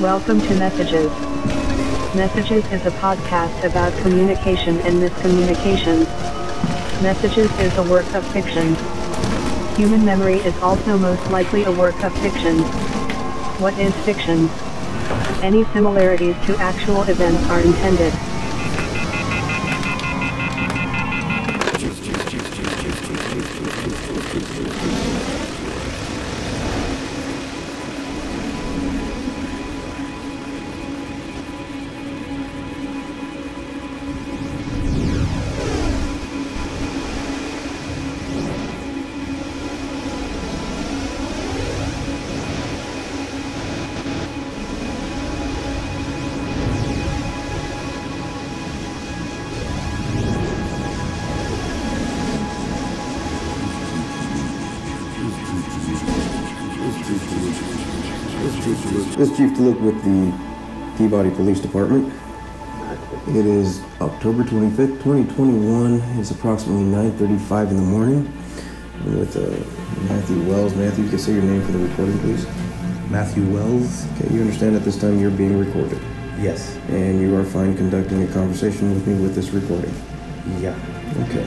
Welcome to Messages. Messages is a podcast about communication and miscommunication. Messages is a work of fiction. Human memory is also most likely a work of fiction. What is fiction? Any similarities to actual events are intended. This is Chief Tuluk with the Peabody Police Department. It is October 25th, 2021. It's approximately 9.35 in the morning. I'm with uh, Matthew Wells. Matthew, you can say your name for the recording, please. Matthew Wells? Okay, you understand at this time you're being recorded. Yes. And you are fine conducting a conversation with me with this recording. Yeah. Okay.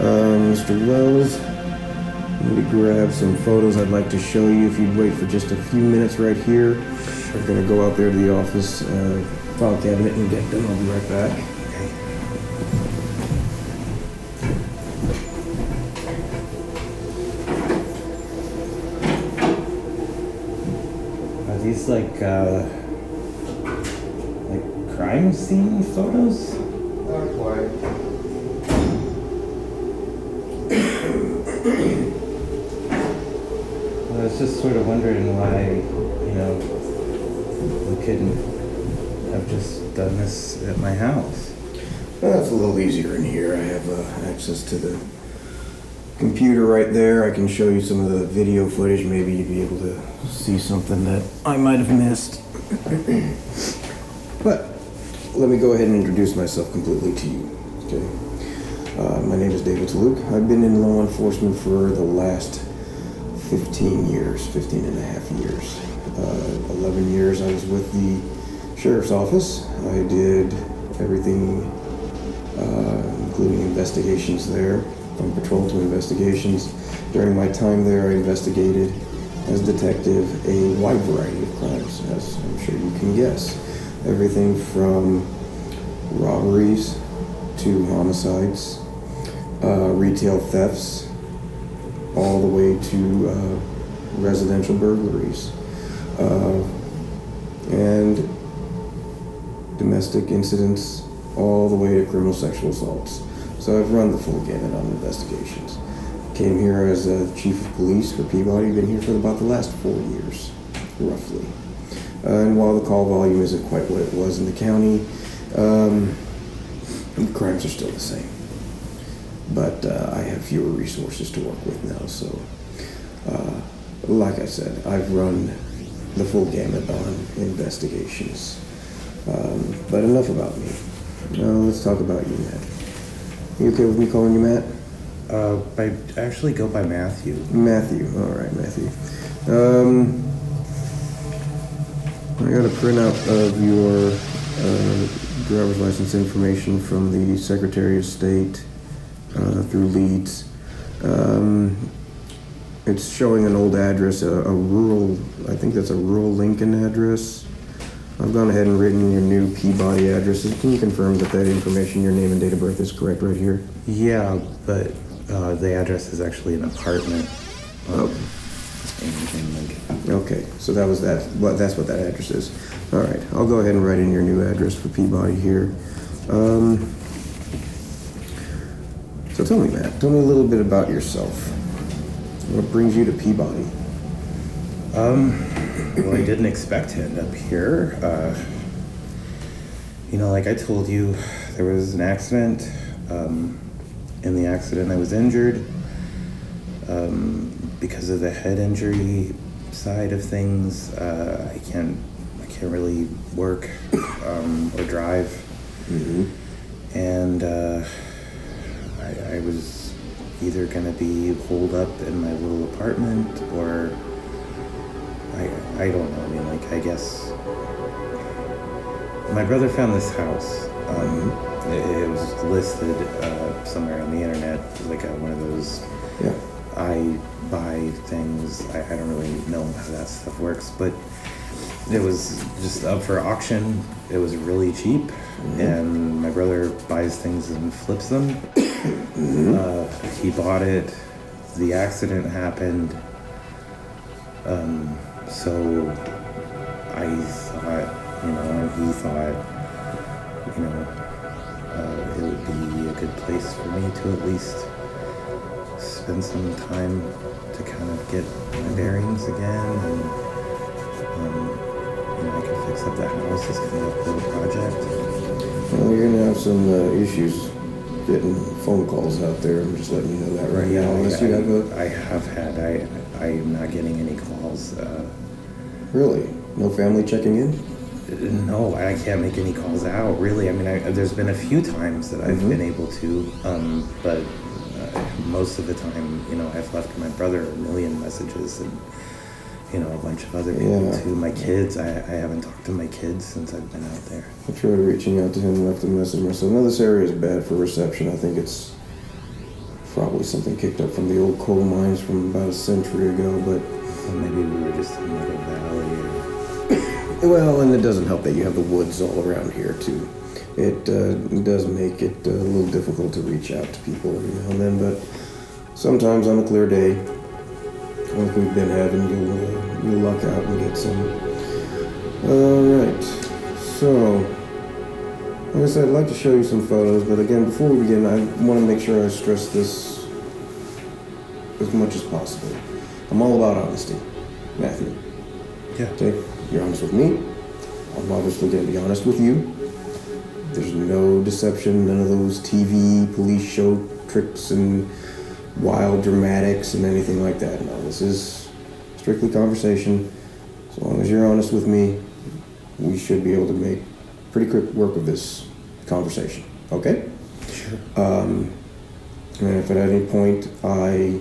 Um, Mr. Wells, let me grab some photos I'd like to show you. If you'd wait for just a few minutes right here. We're gonna go out there to the office, uh, file cabinet and get them. I'll be right back. Are these like uh like crime scene photos? Not quite. I was just sort of wondering why, you know, we couldn't have just done this at my house. Well, a little easier in here. I have uh, access to the computer right there. I can show you some of the video footage. Maybe you'd be able to see something that I might have missed. but let me go ahead and introduce myself completely to you. Okay. Uh, my name is David Luke. I've been in law enforcement for the last 15 years, 15 and a half years. Uh, 11 years I was with the sheriff's office. I did everything uh, including investigations there, from patrol to investigations. During my time there, I investigated as detective a wide variety of crimes, as I'm sure you can guess. Everything from robberies to homicides, uh, retail thefts, all the way to uh, residential burglaries, uh, and domestic incidents all the way to criminal sexual assaults. So I've run the full gamut on investigations. Came here as a chief of police for Peabody, been here for about the last four years, roughly. Uh, and while the call volume isn't quite what it was in the county, um, the crimes are still the same. But uh, I have fewer resources to work with now, so uh, like I said, I've run the full gamut on investigations. Um, but enough about me. Now let's talk about you, Matt. You okay with me calling you Matt? Uh, I actually go by Matthew. Matthew. All right, Matthew. Um, I got a printout of your uh, driver's license information from the Secretary of State uh, through LEADS. Um, it's showing an old address, a, a rural, I think that's a rural Lincoln address. I've gone ahead and written your new Peabody addresses. Can you confirm that that information, your name and date of birth is correct right here? Yeah, but uh, the address is actually an apartment. Oh. in, in Lincoln. Okay, so that was that. Well, that's what that address is. All right, I'll go ahead and write in your new address for Peabody here. Um, so tell me, Matt. Tell me a little bit about yourself. What brings you to Peabody? Um, well, I didn't expect to end up here. Uh, you know, like I told you, there was an accident. Um, in the accident, I was injured. Um, because of the head injury side of things, uh, I can't, I can't really work um, or drive. Mm-hmm. And uh, I, I was either gonna be holed up in my little apartment or I, I don't know. I mean, like I guess my brother found this house. Um, it, it was listed uh, somewhere on the internet, like uh one of those Yeah. I buy things. I, I don't really know how that stuff works, but it was just up for auction. It was really cheap, and my brother buys things and flips them. Uh, he bought it. The accident happened. Um, so I thought, you know, he thought, you know, uh, it would be a good place for me to at least spend some time to kind of get my bearings again and um, you know I can fix up that house. It's kind of a little project. Well, you're gonna have some uh, issues getting phone calls out there. I'm just letting you know that right now. Unless you have a I have had I I am not getting any calls. Uh, really no family checking in. no, I can't make any calls out. Really, I mean, I, there's been a few times that I've Mhm. been able to, um, but uh, most of the time, you know, I've left my brother a million messages and you know a bunch of other people Yeah. too. My kids, I, I haven't talked to my kids since I've been out there. I tried reaching out to him, left a message myself. Now this area is bad for reception. I think it's probably something kicked up from the old coal mines from about a century ago. But maybe we were just in like a valley. Or, well, and it doesn't help that you have the woods all around here too. It uh, does make it uh, a little difficult to reach out to people every now and then. But sometimes on a clear day, like we've been having, you'll uh, you'll luck out and get some. All right, so. Like I said, I'd like to show you some photos, but again, before we begin, I want to make sure I stress this as much as possible. I'm all about honesty. Matthew, yeah. okay? You're honest with me. I'm obviously going to be honest with you. There's no deception, none of those TV police show tricks and wild dramatics and anything like that. No, this is strictly conversation. As long as you're honest with me, we should be able to make pretty quick work of this conversation. Okay? Sure. Um, and if at any point I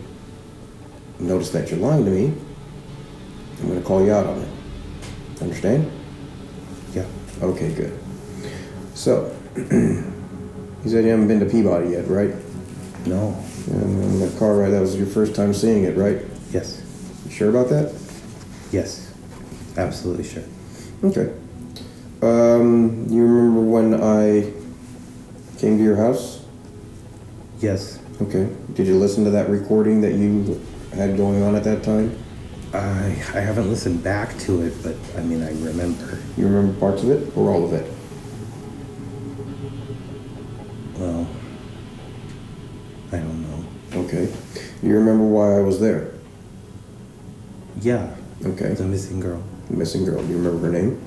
notice that you're lying to me, I'm going to call you out on it. Understand? Yeah. Okay, good. So, you said you haven't been to Peabody yet, right? No. And in that car ride, that was your first time seeing it, right? Yes. You sure about that? Yes. Absolutely sure. Okay. Um, you remember when I came to your house? Yes. Okay. Did you listen to that recording that you had going on at that time? I I haven't listened back to it, but I mean I remember. You remember parts of it or all of it? You remember why I was there? Yeah. Okay. The missing girl. The missing girl. Do you remember her name?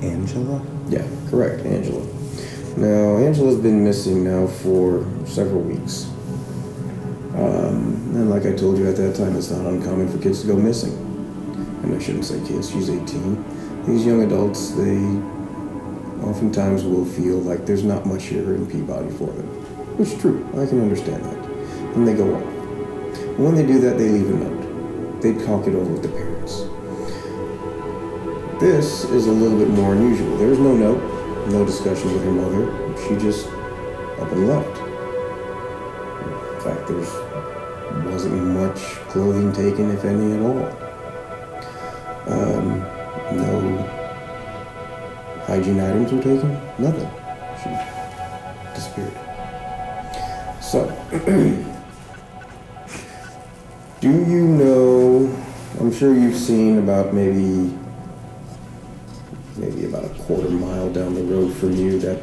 Angela. Yeah, correct, Angela. Now, Angela's been missing now for several weeks. Um, and like I told you at that time, it's not uncommon for kids to go missing. And I shouldn't say kids, she's 18. These young adults, they oftentimes will feel like there's not much here in Peabody for them. Which is true, I can understand that. And they go off. And when they do that, they leave a note. They talk it over with the parents. This is a little bit more unusual. There's no note, no discussion with her mother. She just up and left. In fact, there's wasn't much clothing taken, if any at all. Um, hygiene items were taken. Nothing. She disappeared. So, do you know? I'm sure you've seen about maybe maybe about a quarter mile down the road from you, that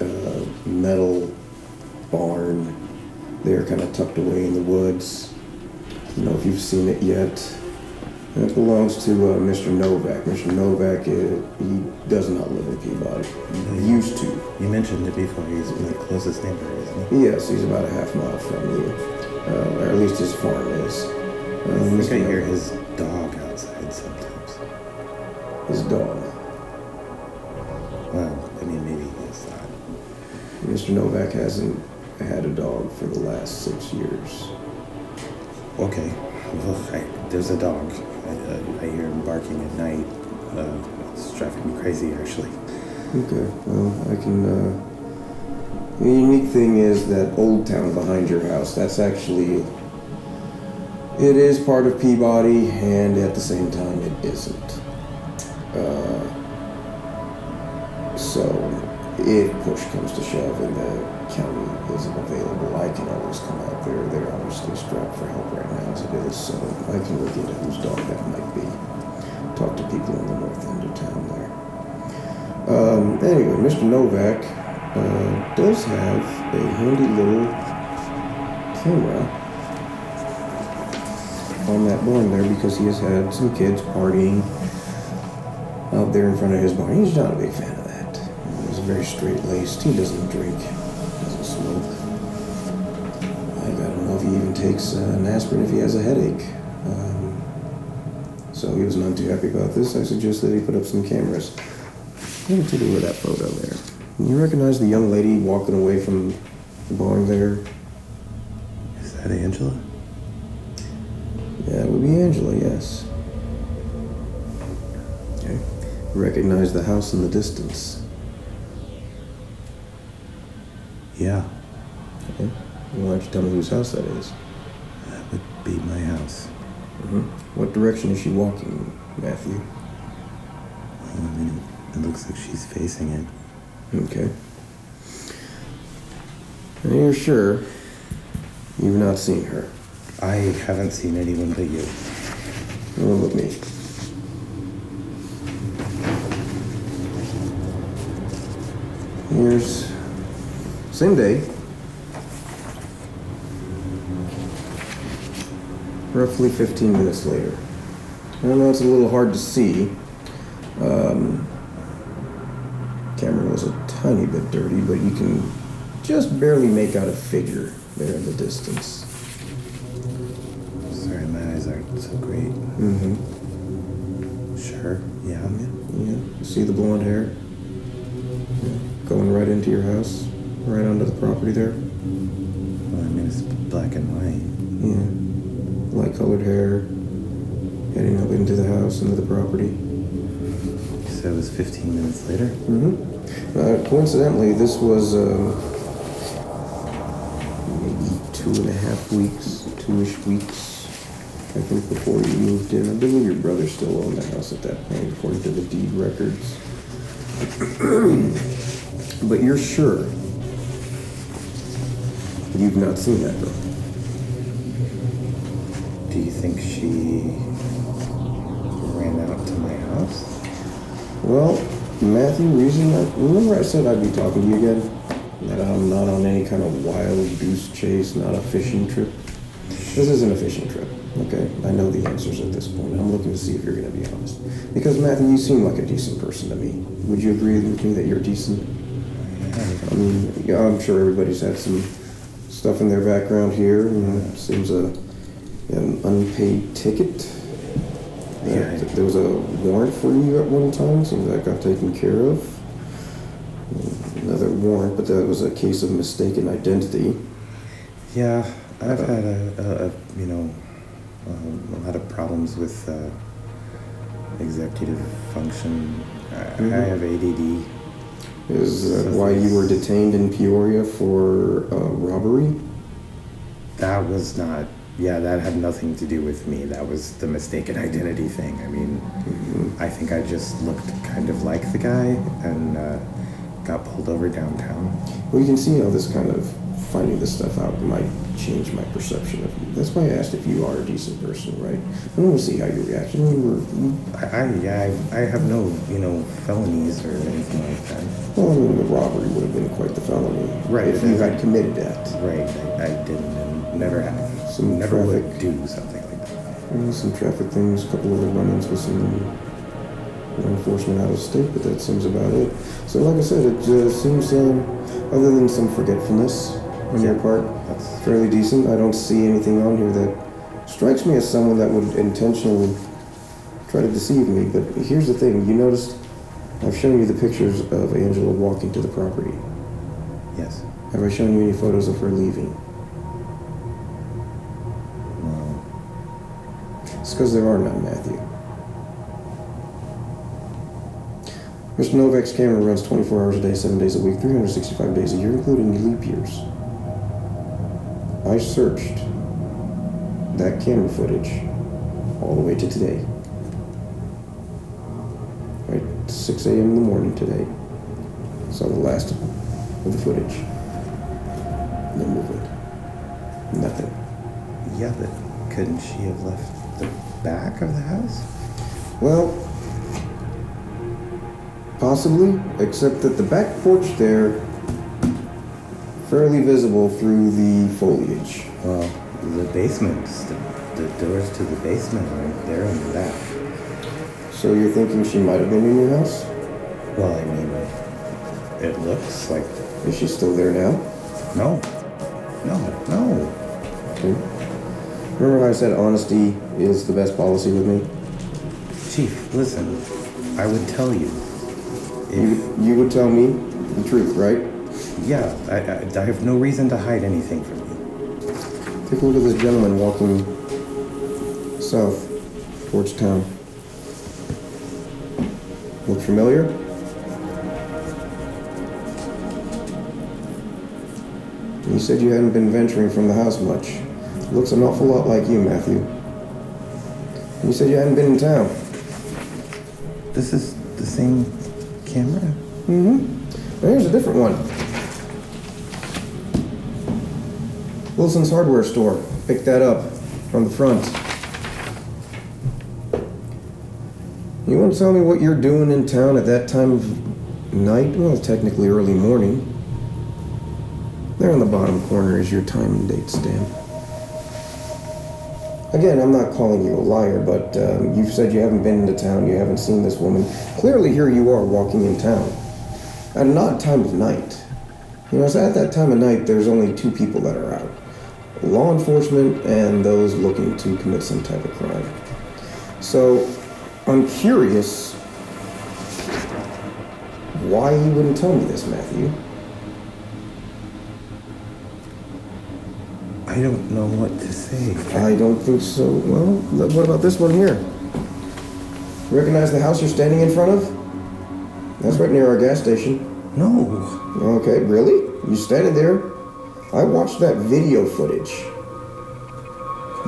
uh, metal barn there, kind of tucked away in the woods. I don't know if you've seen it yet. And it belongs to uh, Mr. Novak. Mr. Novak, uh, he does not live in Peabody. He used to. You mentioned it before. He's my closest neighbor, isn't he? Yes, he's about a half mile from you. Uh, or at least his farm is. Uh, I think I hear his dog outside sometimes. his dog. Well, I mean, maybe he's not. Mr. Novak hasn't had a dog for the last six years. Okay. Well, I, there's a dog. I, I hear him barking at night. Uh, it's driving me crazy, actually. Okay, well, I can, uh... The unique thing is that Old Town behind your house, that's actually... It is part of Peabody, and at the same time, it isn't. Uh... So, if push comes to shove and the county isn't available, I can always come out there. They're obviously strapped for help right now as it is, so I can look into whose dog that might be. Talk to people in the north end of town there. Um, anyway, Mr. Novak uh, does have a handy little camera on that barn there because he has had some kids partying out there in front of his barn. He's not a big fan of that. He's very straight laced. He doesn't drink, takes uh, an aspirin if he has a headache. Um, so he was not too happy about this. I suggested that he put up some cameras. Let me take a look at that photo there. You recognize the young lady walking away from the barn there? Is that Angela? Yeah, it would be Angela, yes. Okay. Recognize the house in the distance. Yeah, Okay. Why don't you tell me whose house that is? Be my house. Mm-hmm. What direction is she walking, Matthew? I mean, it looks like she's facing it. Okay. And you're sure you've not seen her? I haven't seen anyone but you. Well, look me. Here's same day. Roughly 15 minutes later. I don't know it's a little hard to see. Um, camera was a tiny bit dirty, but you can just barely make out a figure there in the distance. Sorry, my eyes aren't so great. Mm-hmm. Sure, yeah, yeah. Yeah, you see the blonde hair? Yeah. Going right into your house, right onto the property there. Well, I mean, it's black and white. Yeah. Colored hair, heading up into the house, into the property. So it was 15 minutes later? Mm-hmm. Uh, coincidentally, this was uh, maybe two and a half weeks, two-ish weeks, I think, before you moved in. I believe your brother still owned the house at that point, according to the deed records. but you're sure you've not seen that girl? Think she ran out to my house? Well, Matthew, reason I remember I said I'd be talking to you again. That I'm not on any kind of wild goose chase, not a fishing trip. This isn't a fishing trip, okay? I know the answers at this point. I'm looking to see if you're going to be honest. Because Matthew, you seem like a decent person to me. Would you agree with me that you're decent? I mean, I'm sure everybody's had some stuff in their background here. You know, it seems a unpaid ticket. Yeah. There was a warrant for you at one time, so that got taken care of. Another warrant, but that was a case of mistaken identity. Yeah, I've had a, a, you know, um, a lot of problems with uh, executive function. I, I Mhm. have ADD. Is that So why you were detained in Peoria for uh, robbery? That was not. Yeah, that had nothing to do with me. That was the mistaken identity thing. I mean. I think I just looked kind of like the guy and uh, got pulled over downtown. Well, you can see how this kind of finding this stuff out might change my perception of you. That's why I asked if you are a decent person, right? I want to see how you react. You were, you, I, I yeah, I, I have no you know felonies or anything like that. well, I mean, the robbery would have been quite the felony. Right. If you had committed that. Right, I, I didn't and never have. Some never would traffic. do something like that. You know, some traffic things, a couple of the run-ins with some law enforcement out of state, but that seems about it. So, like I said, it just seems, um, other than some forgetfulness on your part, That's fairly decent. I don't see anything on here that strikes me as someone that would intentionally try to deceive me. But here's the thing: you noticed I've shown you the pictures of Angela walking to the property. yes. Have I shown you any photos of her leaving? Because there are none, Matthew. Mr. Novak's camera runs 24 hours a day, 7 days a week, 365 days a year, including leap years. I searched that camera footage all the way to today. Right, 6 a.m. in the morning today. Saw the last of the footage. No movement. Nothing. Yeah, but couldn't she have left the back of the house? Well, possibly, except that the back porch there, fairly visible through the foliage. Well, the basement, the, the doors to the basement are there in the back. So you're thinking she might have been in your house? Well, I mean, it looks like Is she still there now? no, no, no. Okay. Remember how I said honesty is the best policy with me? Chief, listen, I would tell you. If, You, you would tell me the truth, right? yeah, I, I, I have no reason to hide anything from you. Take a look at this gentleman walking south towards town. Look familiar? You said you hadn't been venturing from the house much. Looks an awful lot like you, Matthew. You said you hadn't been in town. This is the same camera? Mm-hmm. Now here's a different one. Wilson's hardware store. Picked that up from the front. You want to tell me what you're doing in town at that time of night? Well, technically early morning. There in the bottom corner is your time and date stamp. Again, I'm not calling you a liar, but um, you've said you haven't been into town, you haven't seen this woman. Clearly, here you are walking in town at an odd time of night. You know, so at that time of night, there's only two people that are out law enforcement and those looking to commit some type of crime. So, I'm curious why you wouldn't tell me this, Matthew. I don't know what to say. I don't think so. Well, what about this one here? Recognize the house you're standing in front of? That's right near our gas station. No. Okay, really? You standing there? I watched that video footage.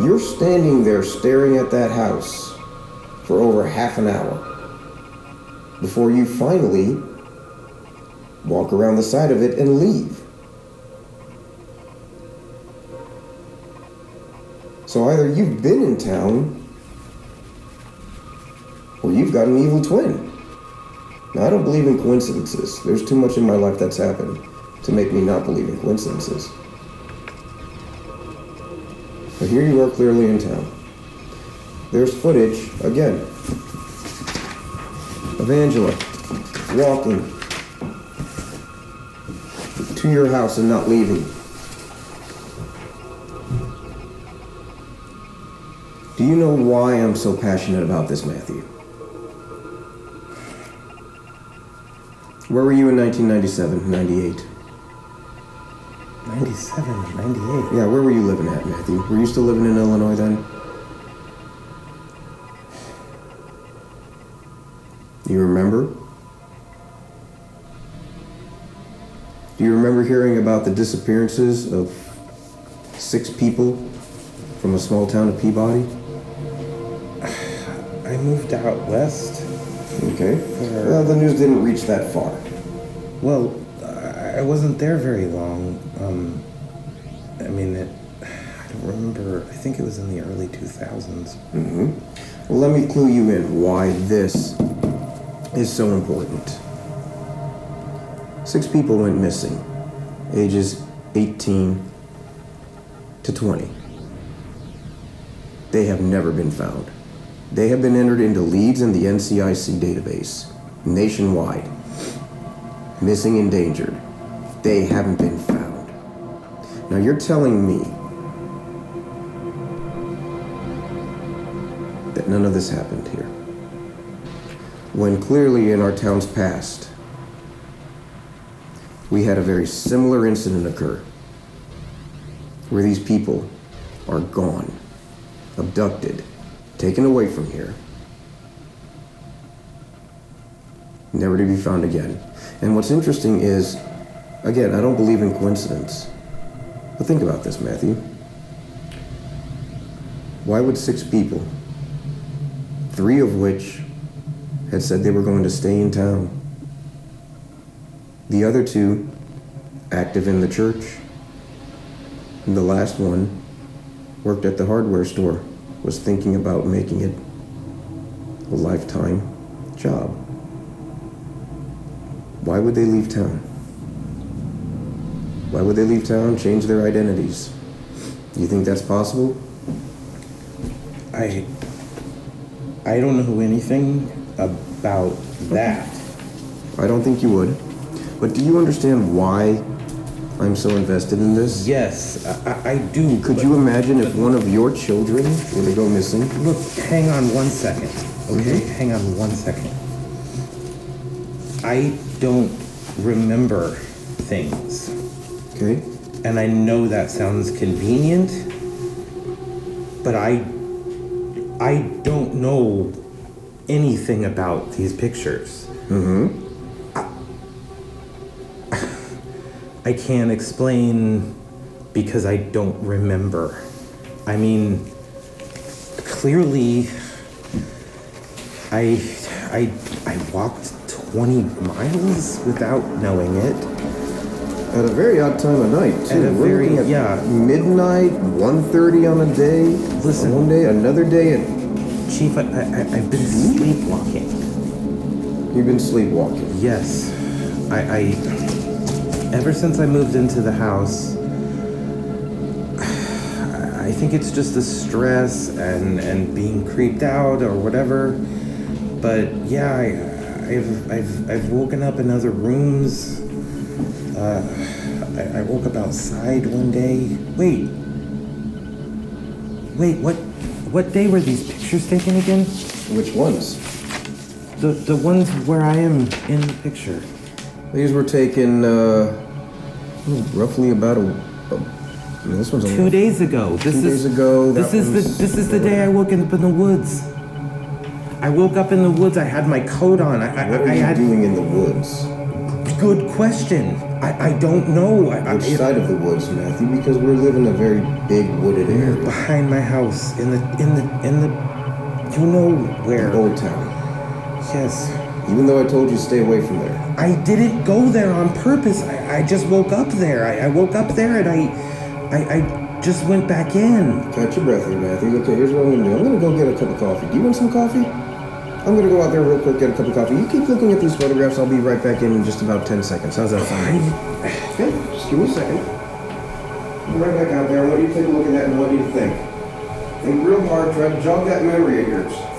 You're standing there staring at that house for over half an hour before you finally walk around the side of it and leave. So either you've been in town or you've got an evil twin. Now, I don't believe in coincidences. There's too much in my life that's happened to make me not believe in coincidences. But here you are clearly in town. There's footage, again, of Angela walking to your house and not leaving. Do you know why I'm so passionate about this, Matthew? Where were you in 1997, 98? 97, 98. Yeah, where were you living at, Matthew? Were you still living in Illinois then? You remember? Do you remember hearing about the disappearances of six people from a small town of Peabody? I moved out west. Okay. Well, the news didn't reach that far. Well, I wasn't there very long. Um, I mean, it, I don't remember. I think it was in the early 2000s. hmm Well, let me clue you in why this is so important. Six people went missing, ages 18 to 20. They have never been found. They have been entered into LEADS in the NCIC database nationwide. Missing endangered. They haven't been found. Now you're telling me that none of this happened here. When clearly in our town's past, we had a very similar incident occur where these people are gone, abducted, taken away from here, never to be found again. And what's interesting is, again, I don't believe in coincidence. But think about this, Matthew. Why would six people, three of which had said they were going to stay in town, the other two active in the church, and the last one worked at the hardware store, was thinking about making it a lifetime job. Why would they leave town? Why would they leave town, change their identities? Do you think that's possible? I I don't know anything about that. I don't think you would. But do you understand why I'm so invested in this? Yes, I, I- I do. Could but- you imagine if one of your children were to go missing? Look, hang on one second. Okay, hang on one second. I don't remember things. Okay? And I know that sounds convenient, but I I don't know anything about these pictures. Mm-hmm. I can't explain because I don't remember. I mean, clearly I I I walked 20 miles without knowing it. At a very odd time of night, too. At a We're very- looking at yeah. midnight, 1.30 on a day. Listen. One day, another day, and Chief, I, I I've been hmm? sleepwalking. you've been sleepwalking. Yes. I, I ever since I moved into the house I think it's just the stress and and being creeped out or whatever. But yeah, I, I've I've I've woken up in other rooms. Uh, I, I woke up outside one day. Wait. Wait, what what day were these pictures taken again? Which ones? The the ones where I am in the picture. These were taken uh, roughly about a. a I mean, this one's a Two days ago. This Two is days ago, This is the this is the day I woke up in the woods. I woke up in the woods. I had my coat on. I, I, What are I you had doing in the woods? good question. I, I don't know. I, I, Which side of the woods, Matthew? Because we live in a very big wooded area. behind my house in the in the in the you know where? Old Town. Yes. Even though I told you to stay away from there. I didn't go there on purpose. I, I just woke up there. I, I woke up there and I, I I just went back in. Catch your breath here, Matthew. Okay, here's what I'm gonna do. I'm gonna go get a cup of coffee. Do you want some coffee? I'm gonna go out there real quick, get a cup of coffee. You keep looking at these photographs. I'll be right back in in just about 10 seconds. How's that sound? Okay, just give me a second. Be right back out there. I want you to take a look at that and I want you to think. Think real hard. Try to jog that memory of yours.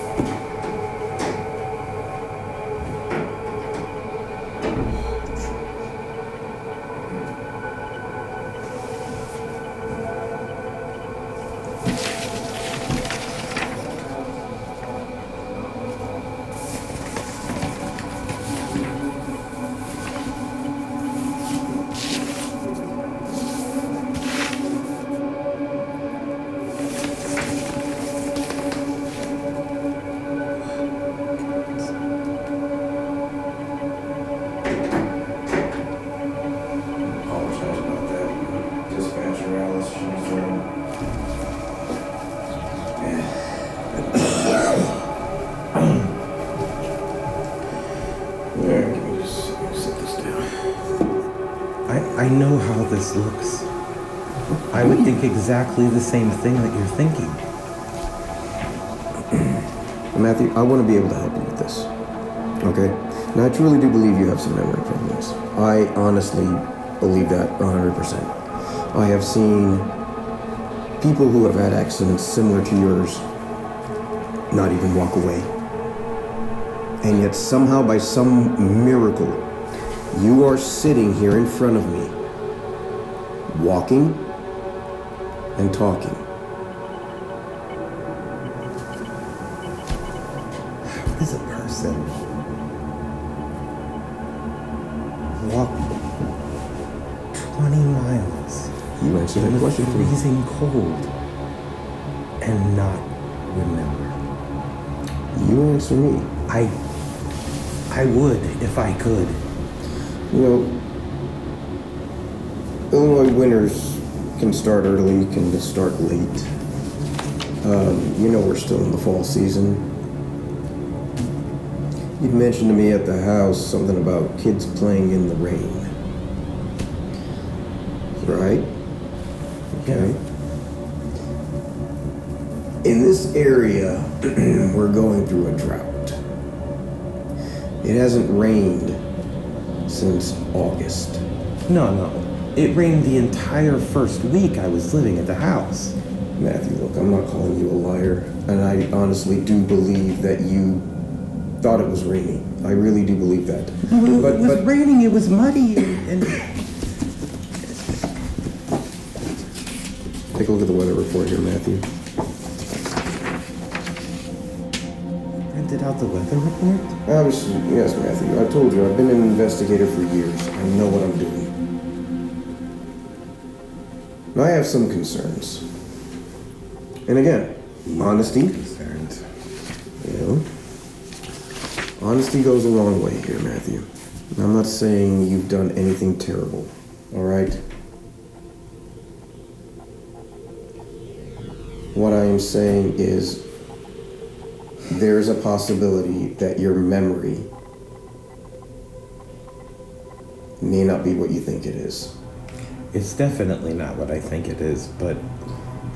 This looks. I would think exactly the same thing that you're thinking. Matthew, I want to be able to help you with this. Okay? Now, I truly do believe you have some memory problems. I honestly believe that 100%. I have seen people who have had accidents similar to yours not even walk away. And yet, somehow, by some miracle, you are sitting here in front of me, walking and talking. How does a person walk 20 miles You answer in the question freezing cold and not remember? You answer me. I. I would if I could. You know, Illinois winters can start early, can start late. Um, you know we're still in the fall season. You mentioned to me at the house something about kids playing in the rain. Right? Okay. In this area, we're going through a drought. It hasn't rained since August. No, no. It rained the entire first week I was living at the house. Matthew, look, I'm not calling you a liar, and I honestly do believe that you thought it was raining. I really do believe that. It But was but raining, it was muddy, and, and take a look at the weather report here, Matthew. printed out the weather report. Obviously, yes, Matthew. I told you I've been an investigator for years. I know what I'm doing. Now, I have some concerns. And again, honesty. Concerns. Know, honesty goes a long way here, Matthew. I'm not saying you've done anything terrible, all right? What I am saying is there's a possibility that your memory may not be what you think it is. It's definitely not what I think it is, but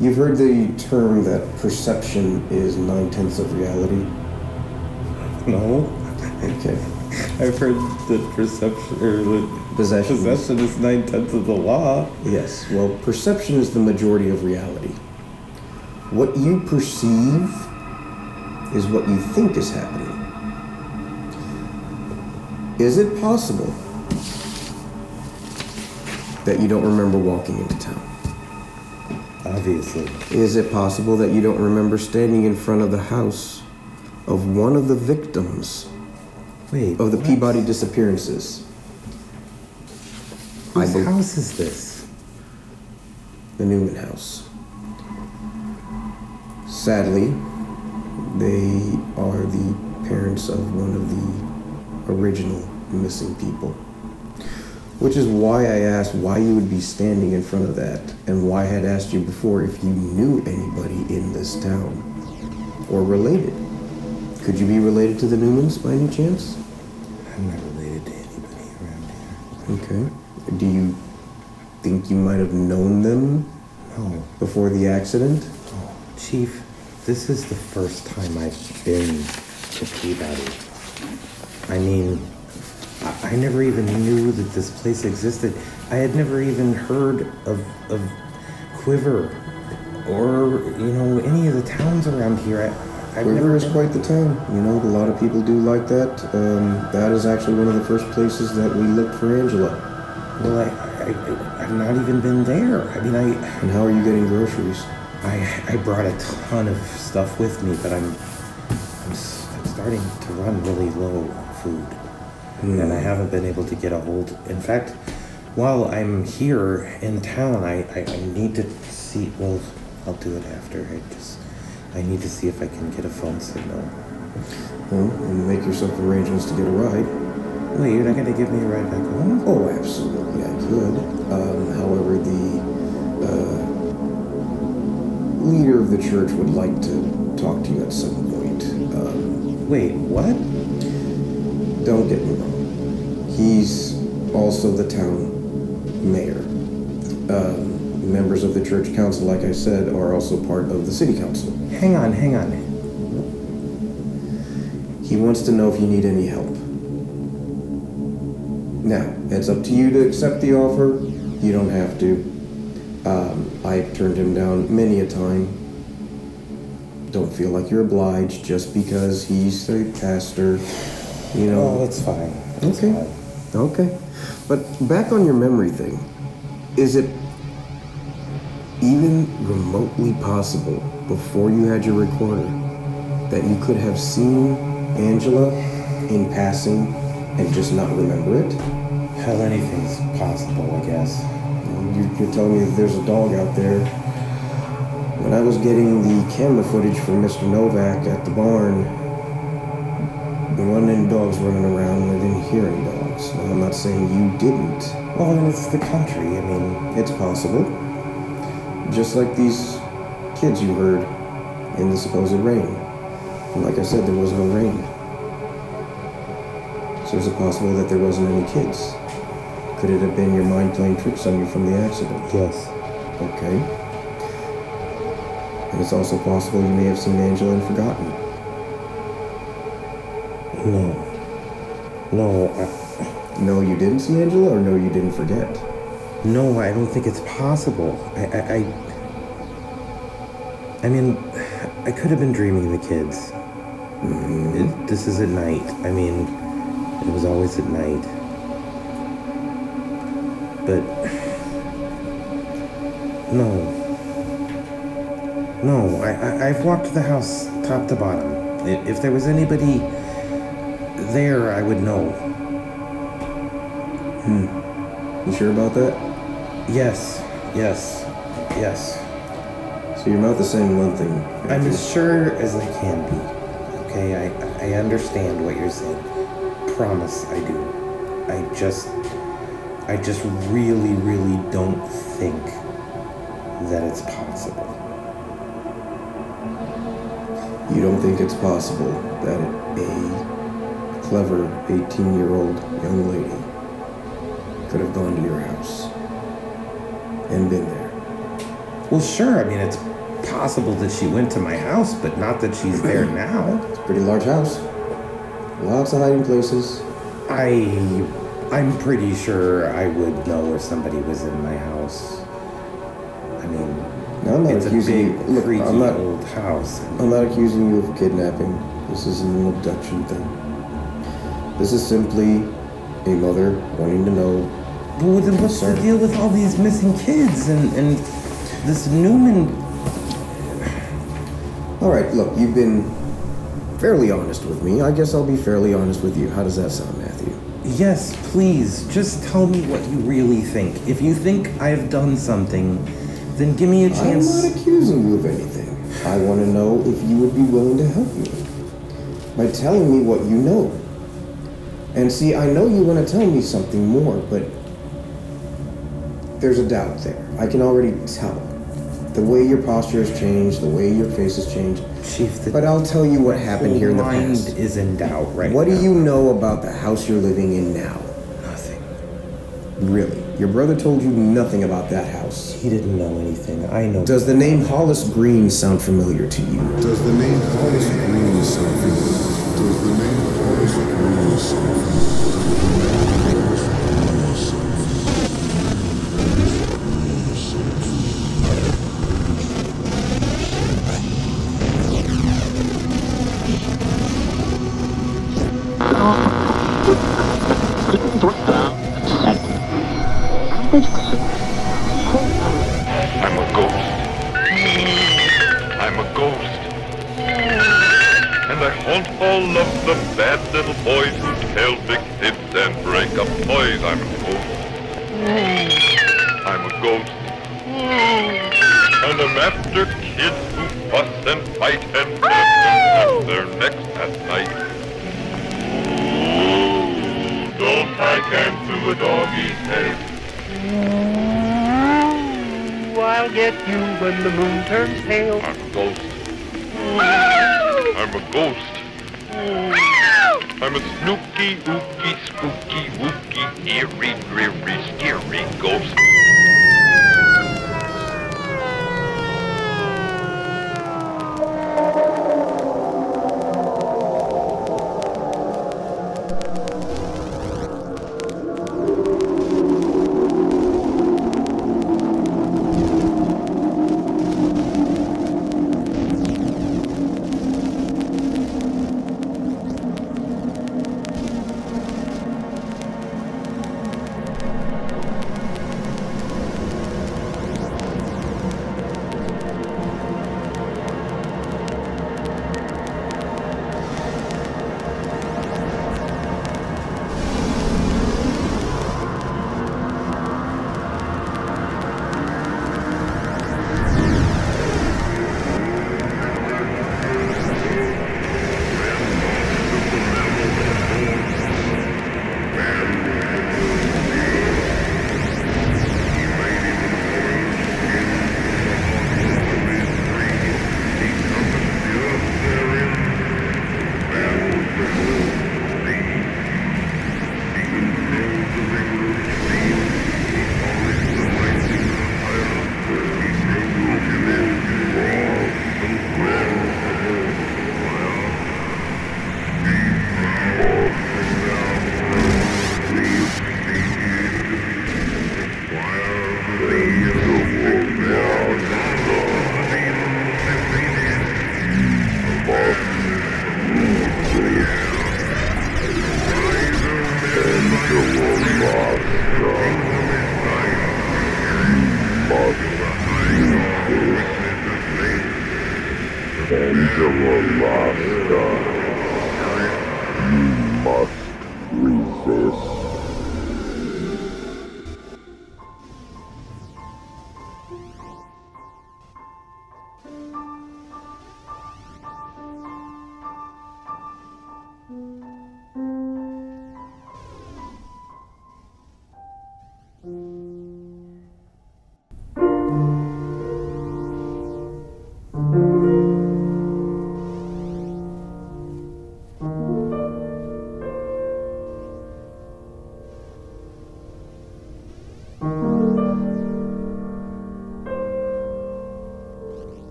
You've heard the term that perception is nine tenths of reality. no. Okay. I've heard that perception or that Possession. possession is nine tenths of the law. Yes, well, perception is the majority of reality. What you perceive is what you think is happening. Is it possible that you don't remember walking into town? Obviously. Is it possible that you don't remember standing in front of the house of one of the victims Wait. of the what? Peabody disappearances? Whose bel- house is this? the Newman house. Sadly, they are the parents of one of the original missing people. Which is why I asked why you would be standing in front of that, and why I had asked you before if you knew anybody in this town or related. Could you be related to the Newmans by any chance? I'm not related to anybody around here. Okay. Do you think you might have known them No. before the accident? Oh, Chief, this is the first time I've been to Peabody. I mean, I, I never even knew that this place existed. I had never even heard of, of Quiver or, you know, any of the towns around here. I, I've Quiver never is quite the town. You know, a lot of people do like that. Um, that is actually one of the first places that we looked for Angela. Well, I, I, I've not even been there. I mean, I, And how are you getting groceries? I, I brought a ton of stuff with me, but I'm, I'm, I'm starting to run really low on food, and I haven't been able to get a hold. In fact, while I'm here in town, I, I, I need to see. Well, I'll do it after. I just, I need to see if I can get a phone signal. Well, and make yourself arrangements to get a ride. Wait, you're not gonna give me a ride back home? Oh, absolutely, I could. Um, however, the uh, leader of the church would like to talk to you at some point. Um, Wait, what? Don't get me wrong. He's also the town mayor. Um, members of the church council, like I said, are also part of the city council. Hang on, hang on. He wants to know if you need any help. Now, it's up to you to accept the offer. You don't have to. Um, I've turned him down many a time. Don't feel like you're obliged just because he's a pastor. You know. Oh, that's fine. That's Okay. fine. Okay. But back on your memory thing, is it even remotely possible before you had your recorder that you could have seen Angela in passing and just not remember it? Hell, anything's possible, I guess. You- You're telling me that there's a dog out there. When I was getting the camera footage from Mr. Novak at the barn, There wasn't any dogs running around, and I didn't hear any dogs. Now, I'm not saying you didn't. Well, then it's the country. I mean, It's possible. Just like these kids you heard in the supposed rain. And like I said, there was no rain. So is it possible that there wasn't any kids? Could it have been your mind playing tricks on you from the accident? yes. Okay. And it's also possible you may have seen Angela and forgotten. No. No, I, No, you didn't see Angela, or no, you didn't forget? no, I don't think it's possible. I, I, I, I mean, I could have been dreaming the kids. Mm-hmm. It, this is at night. I mean, it was always at night. But no, no. I, I I've walked the house top to bottom. If there was anybody there, I would know. Hmm. You sure about that? Yes, yes, yes. So your mouth is saying one thing. I'm as sure as I can be. Okay, I, I understand what you're saying. Promise I do. I just I just really, really don't think that it's possible. You don't think it's possible that a clever 18 year old young lady could have gone to your house and been there? Well, sure. I mean, it's possible that she went to my house, but not that she's there now. It's a pretty large house. Lots of hiding places. I I'm pretty sure I would know if somebody was in my house. I mean, Now, I'm not it's a big, you. Look, I'm not. old house. I'm not accusing you of kidnapping. This isn't an abduction thing. This is simply a mother wanting to know. Well, then what's the deal with all these missing kids and, and this Newman? All right, look, you've been fairly honest with me. I guess I'll be fairly honest with you. How does that sound, Matthew? Yes, please, just tell me what you really think. If you think I've done something, then give me a chance. I'm not accusing you of anything. I want to know if you would be willing to help me by telling me what you know. And see, I know you want to tell me something more, but there's a doubt there. I can already tell. The way your posture has changed, the way your face has changed. Chief, the But I'll tell you what happened here in the mind past. is in doubt right What now. do you know about the house you're living in now? Nothing. Really? Your brother told you nothing about that house. He didn't know anything. I know. Does the name Hollis Green sound familiar to you? Does the name Hollis Green sound familiar? Does the name Hollis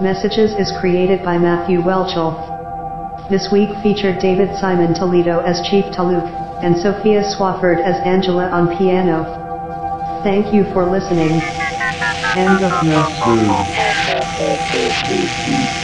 Messages is created by Matthew Welchel. This week featured David Simon Toledo as Chief Taluk, and Sophia Swafford as Angela on piano. Thank you for listening. End of message.